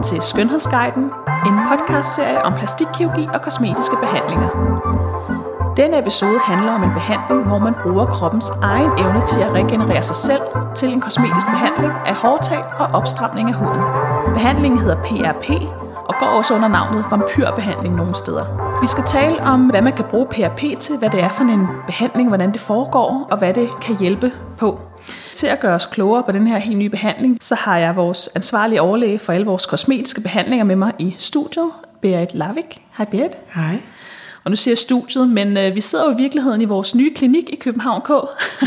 Velkommen til Skønhedsguiden, en podcastserie om plastikkirurgi og kosmetiske behandlinger. Denne episode handler om en behandling, hvor man bruger kroppens egen evne til at regenerere sig selv til en kosmetisk behandling af hårtab og opstramning af huden. Behandlingen hedder PRP og går også under navnet vampyrbehandling nogle steder. Vi skal tale om, hvad man kan bruge PRP til, hvad det er for en behandling, hvordan det foregår, og hvad det kan hjælpe på. Til at gøre os klogere på den her helt nye behandling, så har jeg vores ansvarlige overlæge for alle vores kosmetiske behandlinger med mig i studiet, Berit Lavik. Hej Berit. Hej. Og nu siger jeg studiet, men øh, vi sidder jo i virkeligheden i vores nye klinik i København K.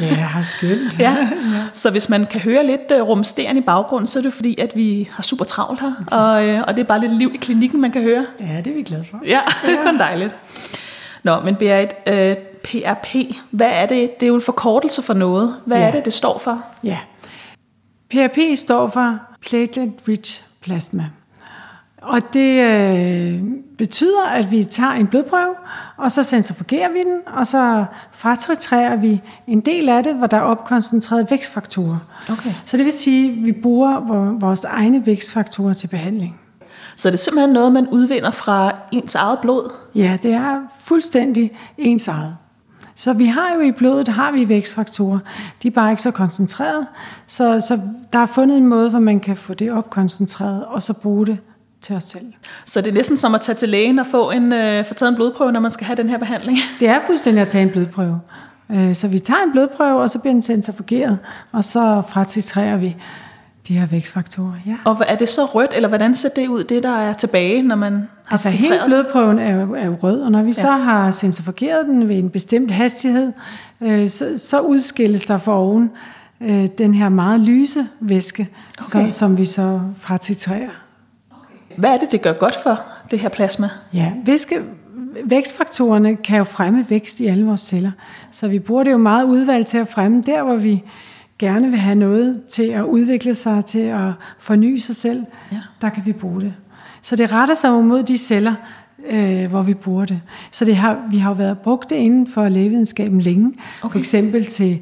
Ja, skønt. ja. Så hvis man kan høre lidt øh, rumsterende i baggrunden, så er det fordi, at vi har super travlt her. Og, øh, og det er bare lidt liv i klinikken, man kan høre. Ja, det er vi glade for. Ja, det er dejligt. Nå, men Berit, øh, PRP, hvad er det? Det er jo en forkortelse for noget. Hvad ja. er det, det står for? Ja. PRP står for Platelet Rich Plasma. Og det øh, betyder, at vi tager en blodprøve, og så centrifugerer vi den, og så fratrætrærer vi en del af det, hvor der er opkoncentreret vækstfaktorer. Okay. Så det vil sige, at vi bruger vores egne vækstfaktorer til behandling. Så det er simpelthen noget, man udvinder fra ens eget blod? Ja, det er fuldstændig ens eget. Så vi har jo i blodet, har vi vækstfaktorer. De er bare ikke så koncentreret. Så, så der er fundet en måde, hvor man kan få det opkoncentreret, og så bruge det til os selv. Så det er næsten som at tage til lægen og få, en, øh, få taget en blodprøve, når man skal have den her behandling? Det er fuldstændig at tage en blodprøve. Øh, så vi tager en blodprøve, og så bliver den centrifugeret, og så fratitrerer vi de her vækstfaktorer. Ja. Og er det så rødt, eller hvordan ser det ud, det der er tilbage, når man har Altså hele blodprøven er jo, er jo rød, og når vi ja. så har centrifugeret den ved en bestemt hastighed, øh, så, så udskilles der for oven øh, den her meget lyse væske, okay. så, som vi så fratitrerer. Hvad er det, det gør godt for, det her plasma? Ja, væske, vækstfaktorerne kan jo fremme vækst i alle vores celler. Så vi bruger det jo meget udvalgt til at fremme der, hvor vi gerne vil have noget til at udvikle sig, til at forny sig selv. Ja. Der kan vi bruge det. Så det retter sig mod de celler, øh, hvor vi bruger det. Så det har, vi har jo været brugt det inden for lægevidenskaben længe. Okay. For eksempel til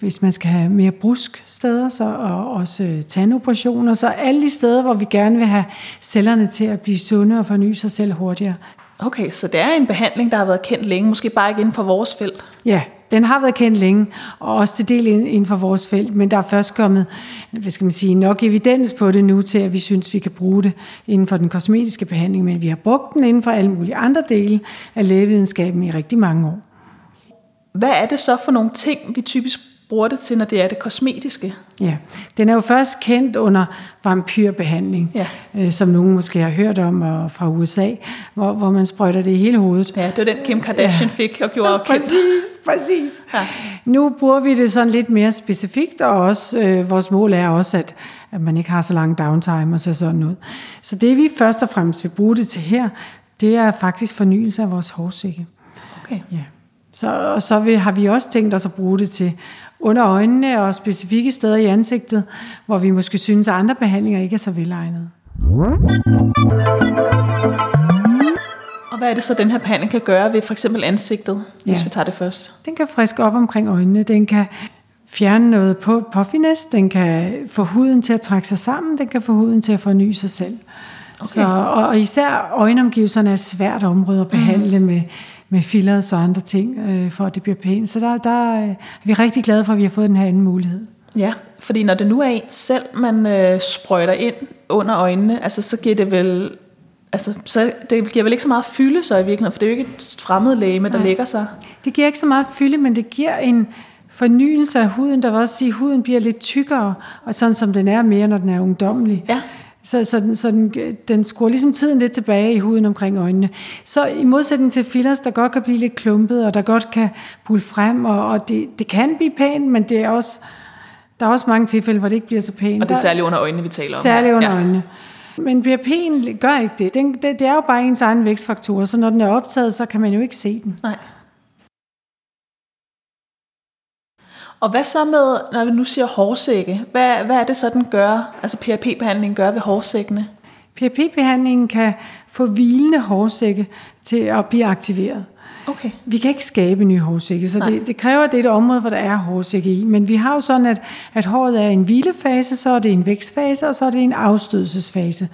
hvis man skal have mere brusk steder, så, og også tandoperationer, så alle de steder, hvor vi gerne vil have cellerne til at blive sunde og forny sig selv hurtigere. Okay, så det er en behandling, der har været kendt længe, måske bare ikke inden for vores felt? Ja, den har været kendt længe, og også til del inden for vores felt, men der er først kommet hvad skal man sige, nok evidens på det nu til, at vi synes, vi kan bruge det inden for den kosmetiske behandling, men vi har brugt den inden for alle mulige andre dele af lægevidenskaben i rigtig mange år. Hvad er det så for nogle ting, vi typisk bruger det til, når det er det kosmetiske. Ja, den er jo først kendt under vampyrbehandling, ja. øh, som nogen måske har hørt om og fra USA, hvor, hvor man sprøjter det i hele hovedet. Ja, det var den Kim Kardashian ja. fik og gjorde ja, kendt. Præcis, præcis. Ja. Nu bruger vi det sådan lidt mere specifikt, og også øh, vores mål er også, at, at man ikke har så lang downtime og så sådan noget. Så det vi først og fremmest vil bruge det til her, det er faktisk fornyelse af vores hårsække. Okay. Ja. Så, og så vil, har vi også tænkt os at bruge det til under øjnene og specifikke steder i ansigtet, hvor vi måske synes, at andre behandlinger ikke er så velegnede. Og hvad er det så, den her behandling kan gøre ved for eksempel ansigtet, ja. hvis vi tager det først? Den kan friske op omkring øjnene. Den kan fjerne noget på puffiness. Den kan få huden til at trække sig sammen. Den kan få huden til at forny sig selv. Okay. Så, og, og især øjenomgivelserne er et svært område at behandle mm. med med fillers og andre ting, øh, for at det bliver pænt. Så der, der er vi rigtig glade for, at vi har fået den her anden mulighed. Ja, fordi når det nu er en selv, man øh, sprøjter ind under øjnene, altså så giver det vel altså, så det giver vel ikke så meget fylde så i virkeligheden, for det er jo ikke et fremmed læge, der lægger sig. Det giver ikke så meget fylde, men det giver en fornyelse af huden. Der vil også sige, at huden bliver lidt tykkere, og sådan som den er mere, når den er ungdommelig. Ja. Så, så, den, så den, den skruer ligesom tiden lidt tilbage i huden omkring øjnene. Så i modsætning til fillers, der godt kan blive lidt klumpet, og der godt kan pulle frem, og, og det, det kan blive pænt, men det er også, der er også mange tilfælde, hvor det ikke bliver så pænt. Og det er særligt under øjnene, vi taler om. Særligt under ja. øjnene. Men BRP'en gør ikke det. Den, det. Det er jo bare ens egen vækstfaktor, så når den er optaget, så kan man jo ikke se den. Nej. Og hvad så med, når vi nu siger hårsække, hvad, hvad er det så, den gør, altså PRP-behandlingen gør ved hårsækkene? PRP-behandlingen kan få hvilende hårsække til at blive aktiveret. Okay. Vi kan ikke skabe nye hårsække, så det, det kræver, at det er et område, hvor der er hårsække i. Men vi har jo sådan, at, at håret er en hvilefase, så er det en vækstfase, og så er det en afstødelsesfase.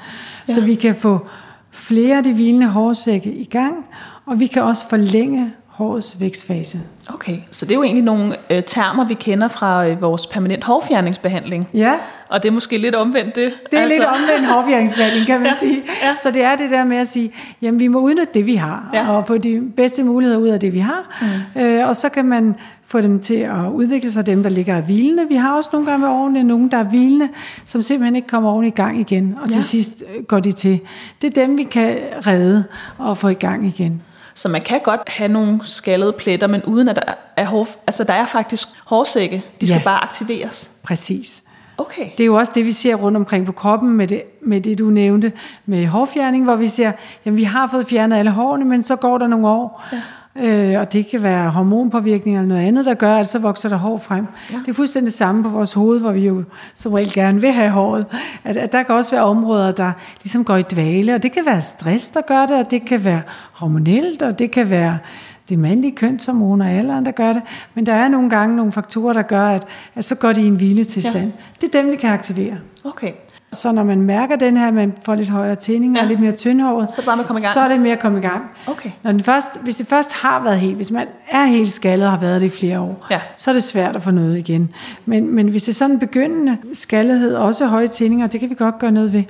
Ja. Så vi kan få flere af de hvilende hårsække i gang, og vi kan også forlænge hårets vækstfase. Okay, så det er jo egentlig nogle øh, termer, vi kender fra øh, vores permanent hårfjerningsbehandling. Ja. Og det er måske lidt omvendt det. Det er altså. lidt omvendt hårfjerningsbehandling, kan man Ja, sige. ja. Så det er det der med at sige, jamen vi må udnytte det, vi har, Ja. og få de bedste muligheder ud af det, vi har. Mm. Øh, og så kan man få dem til at udvikle sig, dem der ligger hvilende. Vi har også nogle gange med årene nogen, der er hvilende, som simpelthen ikke kommer oven i gang igen, og til Ja. sidst øh, går de til. Det er dem, vi kan redde og få i gang igen. Så man kan godt have nogle skaldede pletter, men uden at der er hår, altså der er faktisk hårsække. De skal Ja. bare aktiveres. Præcis. Okay. Det er jo også det, vi ser rundt omkring på kroppen med det, med det du nævnte med hårfjerning, hvor vi ser, jamen vi har fået fjernet alle hårene, men så går der nogle år. Ja. Øh, og det kan være hormonpåvirkning eller noget andet, der gør, at så vokser der hår frem. Ja. Det er fuldstændig det samme på vores hoved, hvor vi jo som regel gerne vil have håret. At, at der kan også være områder, der ligesom går i dvale, og det kan være stress, der gør det, og det kan være hormonelt, og det kan være det mandlige kønshormoner og alderen, der gør det. Men der er nogle gange nogle faktorer, der gør, at, at så går de i en hviletilstand. Ja. Det er dem, vi kan aktivere. Okay. Så når man mærker den her, man får lidt højere tændinger Ja. ja. og lidt mere tyndhåret, Så bare med at komme i gang. så er det mere at komme i gang. Okay. Når den først, hvis det først har været helt, hvis man er helt skaldet og har været det i flere år, Ja. så er det svært at få noget igen. Men, men hvis det er sådan en begyndende skaldethed, også høje tændinger, det kan vi godt gøre noget ved.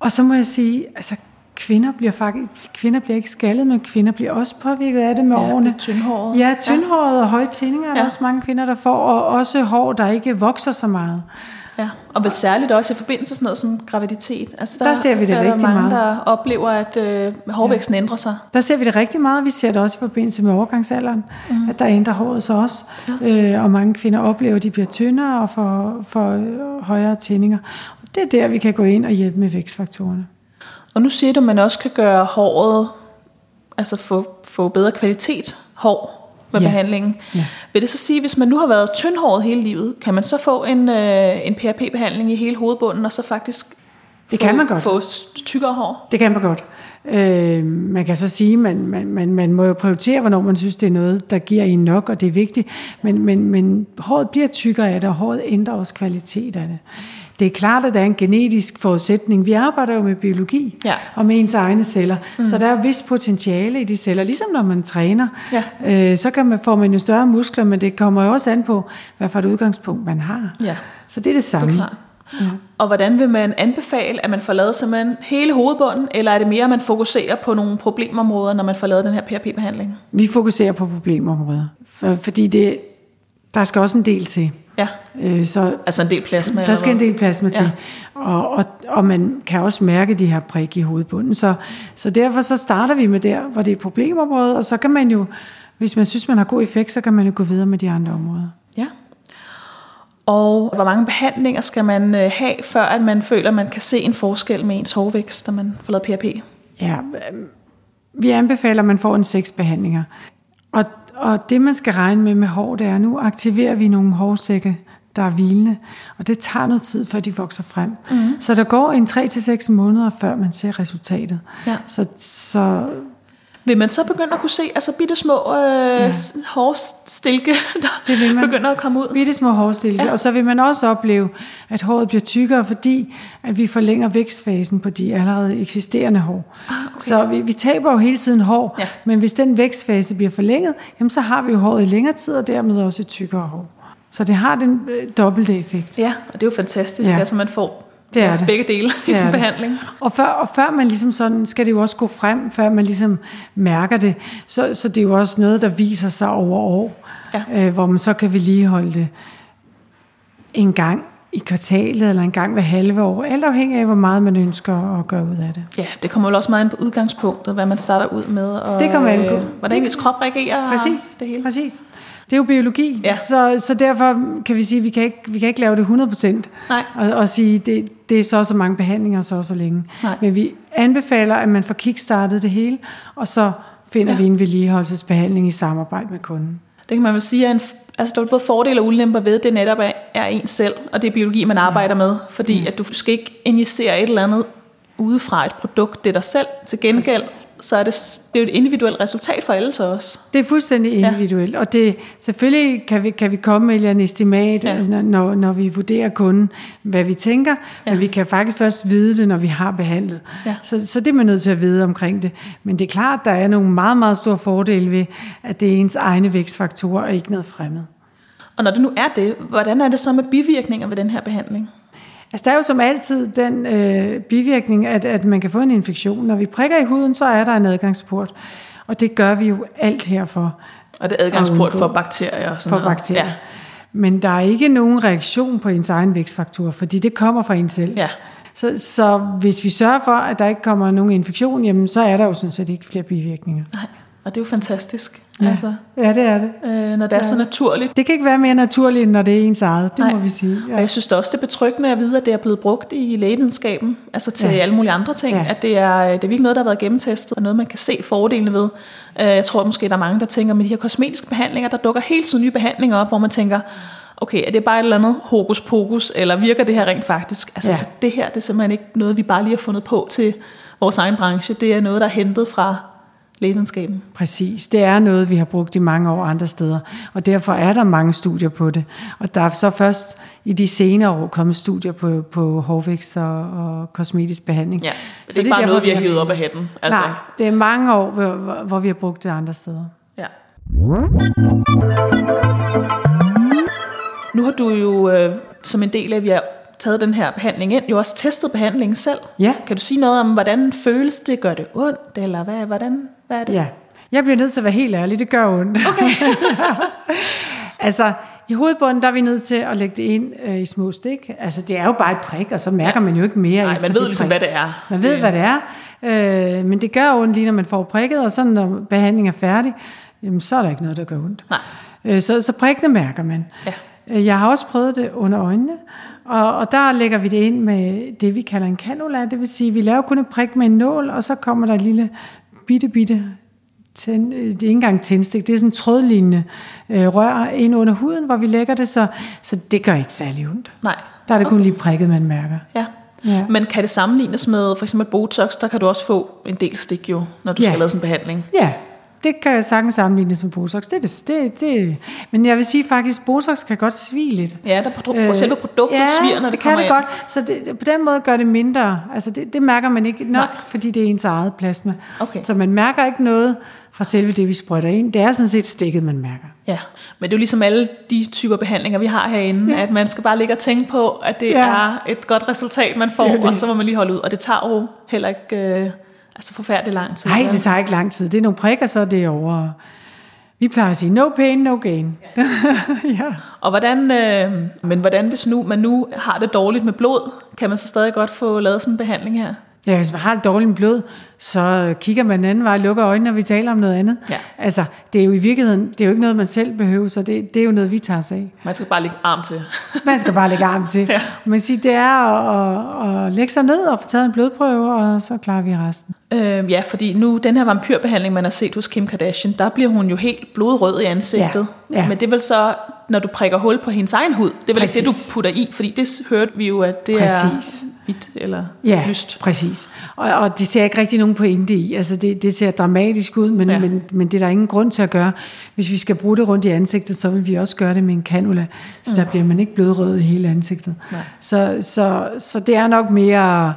Og så må jeg sige, altså kvinder bliver faktisk, kvinder bliver ikke skaldet, men kvinder bliver også påvirket af det med Ja, årene. tyndhåret. Ja, tyndhåret og høje tændinger er der Ja. også mange kvinder, der får, og også hår, der ikke vokser så meget. Ja, og vel særligt også i forbindelse med sådan noget som graviditet. Altså Der ser vi det er der rigtig mange, meget. der oplever, at øh, hårvæksten ja. ændrer sig. Der ser vi det rigtig meget. Vi ser det også i forbindelse med overgangsalderen, mm. at der ændrer håret sig også. Ja. Øh, og mange kvinder oplever, at de bliver tyndere og får, får øh, højere tændinger. Og det er der, vi kan gå ind og hjælpe med vækstfaktorerne. Og nu siger du, at man også kan gøre håret, altså få, få bedre kvalitet hår med Ja. behandlingen. Ja. Vil det så sige, hvis man nu har været tyndhåret hele livet, kan man så få en, øh, en PRP-behandling i hele hovedbunden, og så faktisk Det få, kan man godt. få tykkere hår? Det kan man godt. Øh, man kan så sige, at man, man, man, man må jo prioritere, hvornår man synes, det er noget, der giver en nok, og det er vigtigt. Men, men, men håret bliver tykkere af det, og håret ændrer også kvalitet af det. Det er klart, at der er en genetisk forudsætning. Vi arbejder jo med biologi Ja. og med ens egne celler, mm. så der er vist potentiale i de celler. Ligesom når man træner, Ja. øh, så kan man, får man jo større muskler, men det kommer jo også an på, hvad for et udgangspunkt man har. Ja. Så det er det samme. Det er klart. Ja. Og hvordan vil man anbefale, at man får lavet simpelthen hele hovedbunden, eller er det mere, at man fokuserer på nogle problemområder, når man får lavet den her PRP-behandling? Vi fokuserer på problemområder, for, fordi det, der skal også en del til. Ja, Øh, så altså en del plasma. der skal en del plasma til. Ja. Og, og, og man kan også mærke de her prik i hovedbunden. Så, så derfor så starter vi med der, hvor det er et problemområde, og så kan man jo, hvis man synes, man har god effekt, så kan man jo gå videre med de andre områder. Ja. Og hvor mange behandlinger skal man øh, have, før at man føler, at man kan se en forskel med ens hårvækst, når man får lavet PRP? Ja, øhm, vi anbefaler, at man får en seks behandlinger. Og, og det, man skal regne med med hår, det er, nu aktiverer vi nogle hårsække, der er hvilende, og det tager noget tid, før de vokser frem. Mm. Så der går en 3-6 måneder, før man ser resultatet. Ja. Så, så Vil man så begynde at kunne se altså bitte små øh, ja. hårstilke, der Det vil man. begynder at komme ud? bitte små hårstilke, Ja. og så vil man også opleve, at håret bliver tykkere, fordi at vi forlænger vækstfasen på de allerede eksisterende hår. Ah, okay. Så vi, vi taber jo hele tiden hår, Ja. men hvis den vækstfase bliver forlænget, jamen så har vi jo håret i længere tid, og dermed også et tykkere hår. Så det har den øh, dobbelte effekt. Ja, og det er jo fantastisk. Ja. altså man får Det er det. begge dele i Det sin er det. behandling. Og før, og før man ligesom sådan, skal det jo også gå frem, før man ligesom mærker det. Så, så det er jo også noget, der viser sig over år, Ja. øh, hvor man så kan vedligeholde det en gang i kvartalet, eller en gang hver halve år, alt afhængig af, hvor meget man ønsker at gøre ud af det. Ja, det kommer vel også meget ind på udgangspunktet, hvad man starter ud med, og Det kommer an på. øh, hvordan ens krop reagerer. Præcis, Det hele. præcis. Det er jo biologi, Ja. så, så derfor kan vi sige, at vi kan ikke, vi kan ikke lave det 100%. Nej. Og, og sige, det, det er så og så mange behandlinger, så og så længe. Nej. Men vi anbefaler, at man får kickstartet det hele, og så finder Ja. ja. vi en vedligeholdelsesbehandling i samarbejde med kunden. Det kan man vel sige, er en, altså der er både fordele og ulemper ved, at det netop er, er en selv, og det er biologi, man arbejder med, fordi at du skal ikke injicere et eller andet udefra et produkt, det er dig selv. Til gengæld, så er det, det er jo et individuelt resultat for alle så også. Det er fuldstændig individuelt, ja. og det, selvfølgelig kan vi, kan vi komme med en estimat, ja. når, når vi vurderer kunden, hvad vi tænker, ja. men vi kan faktisk først vide det, når vi har behandlet. Ja. Så, så det er man nødt til at vide omkring det. Men det er klart, der er nogle meget, meget store fordele ved, at det er ens egne vækstfaktorer og ikke noget fremmed. Og når det nu er det, hvordan er det så med bivirkninger ved den her behandling? Altså der er jo som altid den øh, bivirkning, at, at man kan få en infektion. Når vi prikker i huden, så er der en adgangsport. Og det gør vi jo alt herfor. Og det er adgangsport for bakterier og sådan For noget. bakterier. Ja. Men der er ikke nogen reaktion på ens egen vækstfaktor, fordi det kommer fra en selv. Ja. Så, så hvis vi sørger for, at der ikke kommer nogen infektion, jamen, så er der jo sådan set ikke flere bivirkninger. Nej. Og det er jo fantastisk. Ja, altså, ja det er det. Øh, når det er ja. så naturligt. Det kan ikke være mere naturligt, når det er ens eget, det Nej. må vi sige. Ja. Og jeg synes det også, det er betryggende at vide, at det er blevet brugt i lægevidenskaben, altså til ja. alle mulige andre ting, ja. at det er, det er virkelig noget, der har været gennemtestet, og noget, man kan se fordelene ved. Øh, jeg tror måske, der er mange, der tænker, med de her kosmetiske behandlinger, der dukker helt tiden nye behandlinger op, hvor man tænker, okay, er det bare et eller andet hokus pokus, eller virker det her rent faktisk? Altså, ja. så det her, det er simpelthen ikke noget, vi bare lige har fundet på til vores egen branche. Det er noget, der er hentet fra lægevidenskaben. Præcis. Det er noget, vi har brugt i mange år andre steder, og derfor er der mange studier på det. Og der er så først i de senere år kommet studier på, på hårvækst og, og kosmetisk behandling. Ja, så det er ikke bare noget, vi har hivet op af hatten. Altså. Nej, det er mange år, hvor, hvor vi har brugt det andre steder. Ja. Nu har du jo øh, som en del af, at vi har taget den her behandling ind, jo også testet behandlingen selv. Ja. Kan du sige noget om, hvordan føles det? Gør det ondt? Eller hvad, hvordan, hvad er det? Ja. Jeg bliver nødt til at være helt ærlig, det gør ondt. Okay. altså, i hovedbunden, der er vi nødt til at lægge det ind øh, i små stik. Altså, det er jo bare et prik, og så mærker ja. man jo ikke mere Nej, man ved ligesom, prik. hvad det er. Man ved, det... hvad det er. Øh, men det gør ondt lige, når man får prikket, og så når behandlingen er færdig, jamen, så er der ikke noget, der gør ondt. Nej. Øh, så, så prikkene mærker man. Ja. Øh, jeg har også prøvet det under øjnene, og, og der lægger vi det ind med det, vi kalder en cannula. Det vil sige, vi laver kun et prik med en nål, og så kommer der et lille bitte, bitte tænd, det er ikke engang tændstik, det er sådan en trådlignende øh, rør ind under huden, hvor vi lægger det, så, så det gør ikke særlig ondt. Nej. Der er det okay. kun lige prikket, man mærker. Ja. ja. Men kan det sammenlignes med for eksempel Botox, der kan du også få en del stik jo, når du ja. skal lave sådan en behandling? Ja, det kan jeg sagtens sammenlignes med Botox. Det, det, det, det. Men jeg vil sige faktisk, Botox kan godt svige lidt. Ja, der produ- øh, selve produktet ja, sviger, når det, det kan det ind. godt. Så det, på den måde gør det mindre. Altså det, det mærker man ikke nok, Nej. fordi det er ens eget plasma. Okay. Så man mærker ikke noget fra selve det, vi sprøjter ind. Det er sådan set stikket, man mærker. Ja, men det er jo ligesom alle de typer behandlinger, vi har herinde, ja. at man skal bare ligge og tænke på, at det ja. er et godt resultat, man får, det det. og så må man lige holde ud. Og det tager jo heller ikke... Øh, Altså forfærdelig lang tid. Nej, det tager ikke lang tid. Det er nogle prikker, så det er over. Vi plejer at sige, no pain, no gain. Ja. ja. Og hvordan, øh, men hvordan hvis nu, man nu har det dårligt med blod, kan man så stadig godt få lavet sådan en behandling her? Ja, hvis man har et dårligt blod, så kigger man den anden vej lukker øjnene, når vi taler om noget andet. Ja. Altså, det er jo i virkeligheden, det er jo ikke noget, man selv behøver, så det, det er jo noget, vi tager os af. Man skal bare lægge arm til. man skal bare lægge arm til. Ja. Man siger, det er at, at lægge sig ned og få taget en blodprøve, og så klarer vi resten. Øh, ja, fordi nu, den her vampyrbehandling, man har set hos Kim Kardashian, der bliver hun jo helt blodrød i ansigtet. Ja. Ja. Men det er vel så, når du prikker hul på hendes egen hud, det er vel Præcis. ikke det, du putter i, fordi det hørte vi jo, at det Præcis. er hvidt eller Ja, lyst. præcis. Og, og det ser ikke rigtig nogen pointe i. Altså det, det ser dramatisk ud, men, Ja. men, men det er der ingen grund til at gøre. Hvis vi skal bruge det rundt i ansigtet, så vil vi også gøre det med en cannula. Så der bliver man ikke blodrød i hele ansigtet. Mm. Nej. Så, så, så det er nok mere...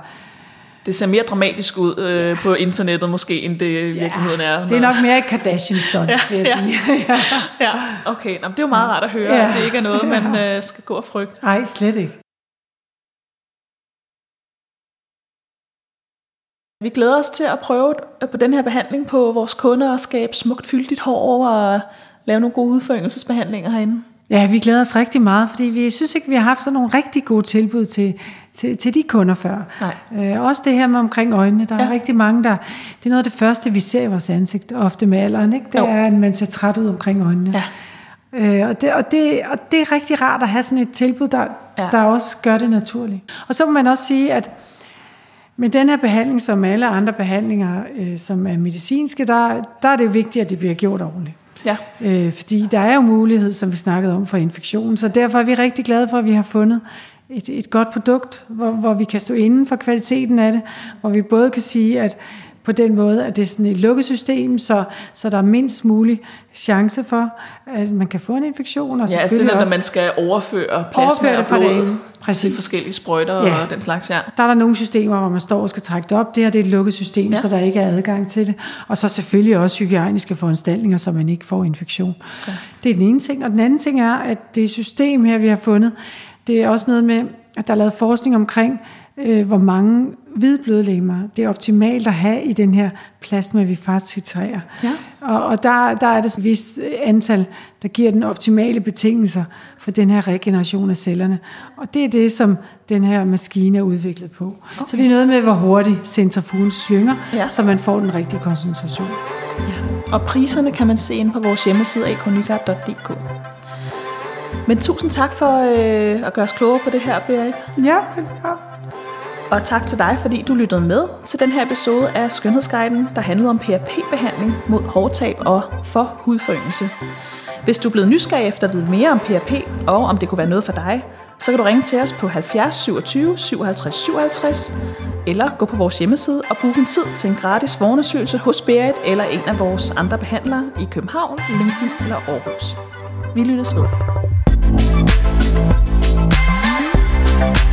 Det ser mere dramatisk ud øh, på internettet måske, end det i virkeligheden er. Det er nok mere et Kardashian-stunt, ja, vil jeg ja. sige. ja. Ja, okay. Nå, det er jo meget rart at høre, Ja. at det ikke er noget, man øh, skal gå og frygte. Nej, slet ikke. Vi glæder os til at prøve på den her behandling på vores kunder og skabe smukt fyldigt hår og lave nogle gode udføringelsesbehandlinger herinde. Ja, vi glæder os rigtig meget, fordi vi synes ikke, vi har haft sådan nogle rigtig gode tilbud til, til, til de kunder før. Nej. Øh, også det her med omkring øjnene. Der er Ja. rigtig mange, der... Det er noget af det første, vi ser i vores ansigt, ofte med alderen. Ikke? Det Jo. er, at man ser træt ud omkring øjnene. Ja. Øh, og, det, og, det, og det er rigtig rart at have sådan et tilbud, der, ja. der også gør det naturligt. Og så må man også sige, at med den her behandling, som alle andre behandlinger, øh, som er medicinske, der, der er det vigtigt, at det bliver gjort ordentligt. Ja. Øh, fordi der er jo mulighed, som vi snakkede om, for infektion. Så derfor er vi rigtig glade for, at vi har fundet et, et godt produkt, hvor, hvor vi kan stå inden for kvaliteten af det, hvor vi både kan sige, at på den måde, at det er sådan et lukket system, så, så der er mindst mulig chance for, at man kan få en infektion. Og ja, altså det der, når man skal overføre plasma og blod Præcis. til forskellige sprøjter ja. og den slags, ja. Der er der nogle systemer, hvor man står og skal trække det op. Det her det er et lukket system, ja. så der ikke er adgang til det. Og så selvfølgelig også hygiejniske foranstaltninger, så man ikke får infektion. Ja. Det er den ene ting. Og den anden ting er, at det system her, vi har fundet, det er også noget med, at der er lavet forskning omkring, øh, hvor mange hvide blodlegemer det er optimalt at have i den her plasma, vi faktisk titrerer. Ja. Og, og der, der er det et vist antal, der giver den optimale betingelser for den her regeneration af cellerne. Og det er det, som den her maskine er udviklet på. Okay. Så det er noget med, hvor hurtigt centrifugen slynger, ja. så man får den rigtige koncentration. Ja. Og priserne kan man se ind på vores hjemmeside akonygat.dk. Men tusind tak for øh, at gøre os klogere på det her, Berit. Ja, velkommen. Og tak til dig, fordi du lyttede med til den her episode af Skønhedsguiden, der handlede om PRP-behandling mod hårtab og for hudforøgelse. Hvis du er blevet nysgerrig efter at vide mere om PRP, og om det kunne være noget for dig, så kan du ringe til os på 70 27 57 57, eller gå på vores hjemmeside og booke en tid til en gratis forundersøgelse hos Berit eller en af vores andre behandlere i København, Lyngby eller Aarhus. Vi lyttes ved. thank you